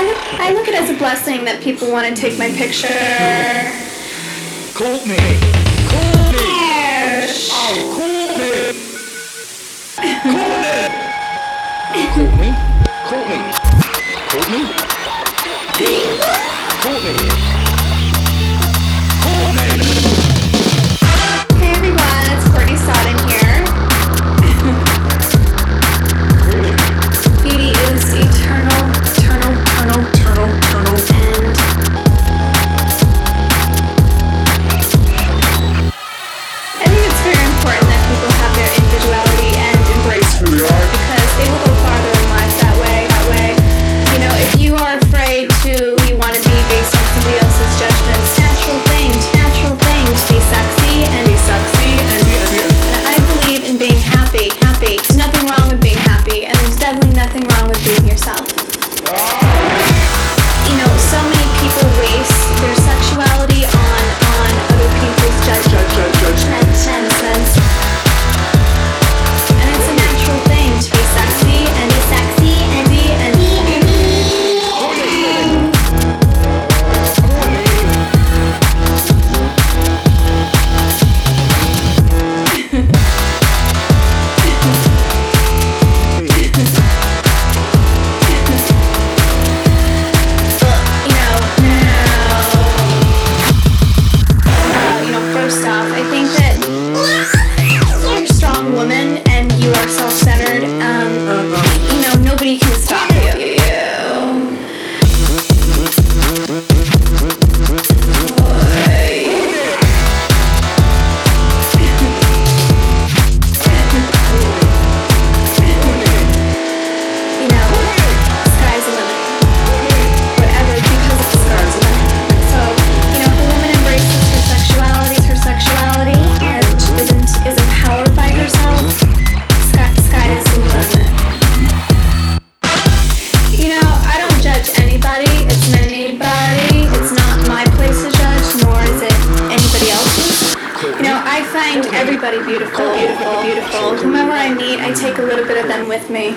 I look, I look at it as a blessing that people want to take my picture. Call me. happy. There's nothing wrong with being happy, and there's definitely nothing wrong with being yourself. everybody beautiful, beautiful, beautiful. Whomever I meet, I take a little bit of them with me.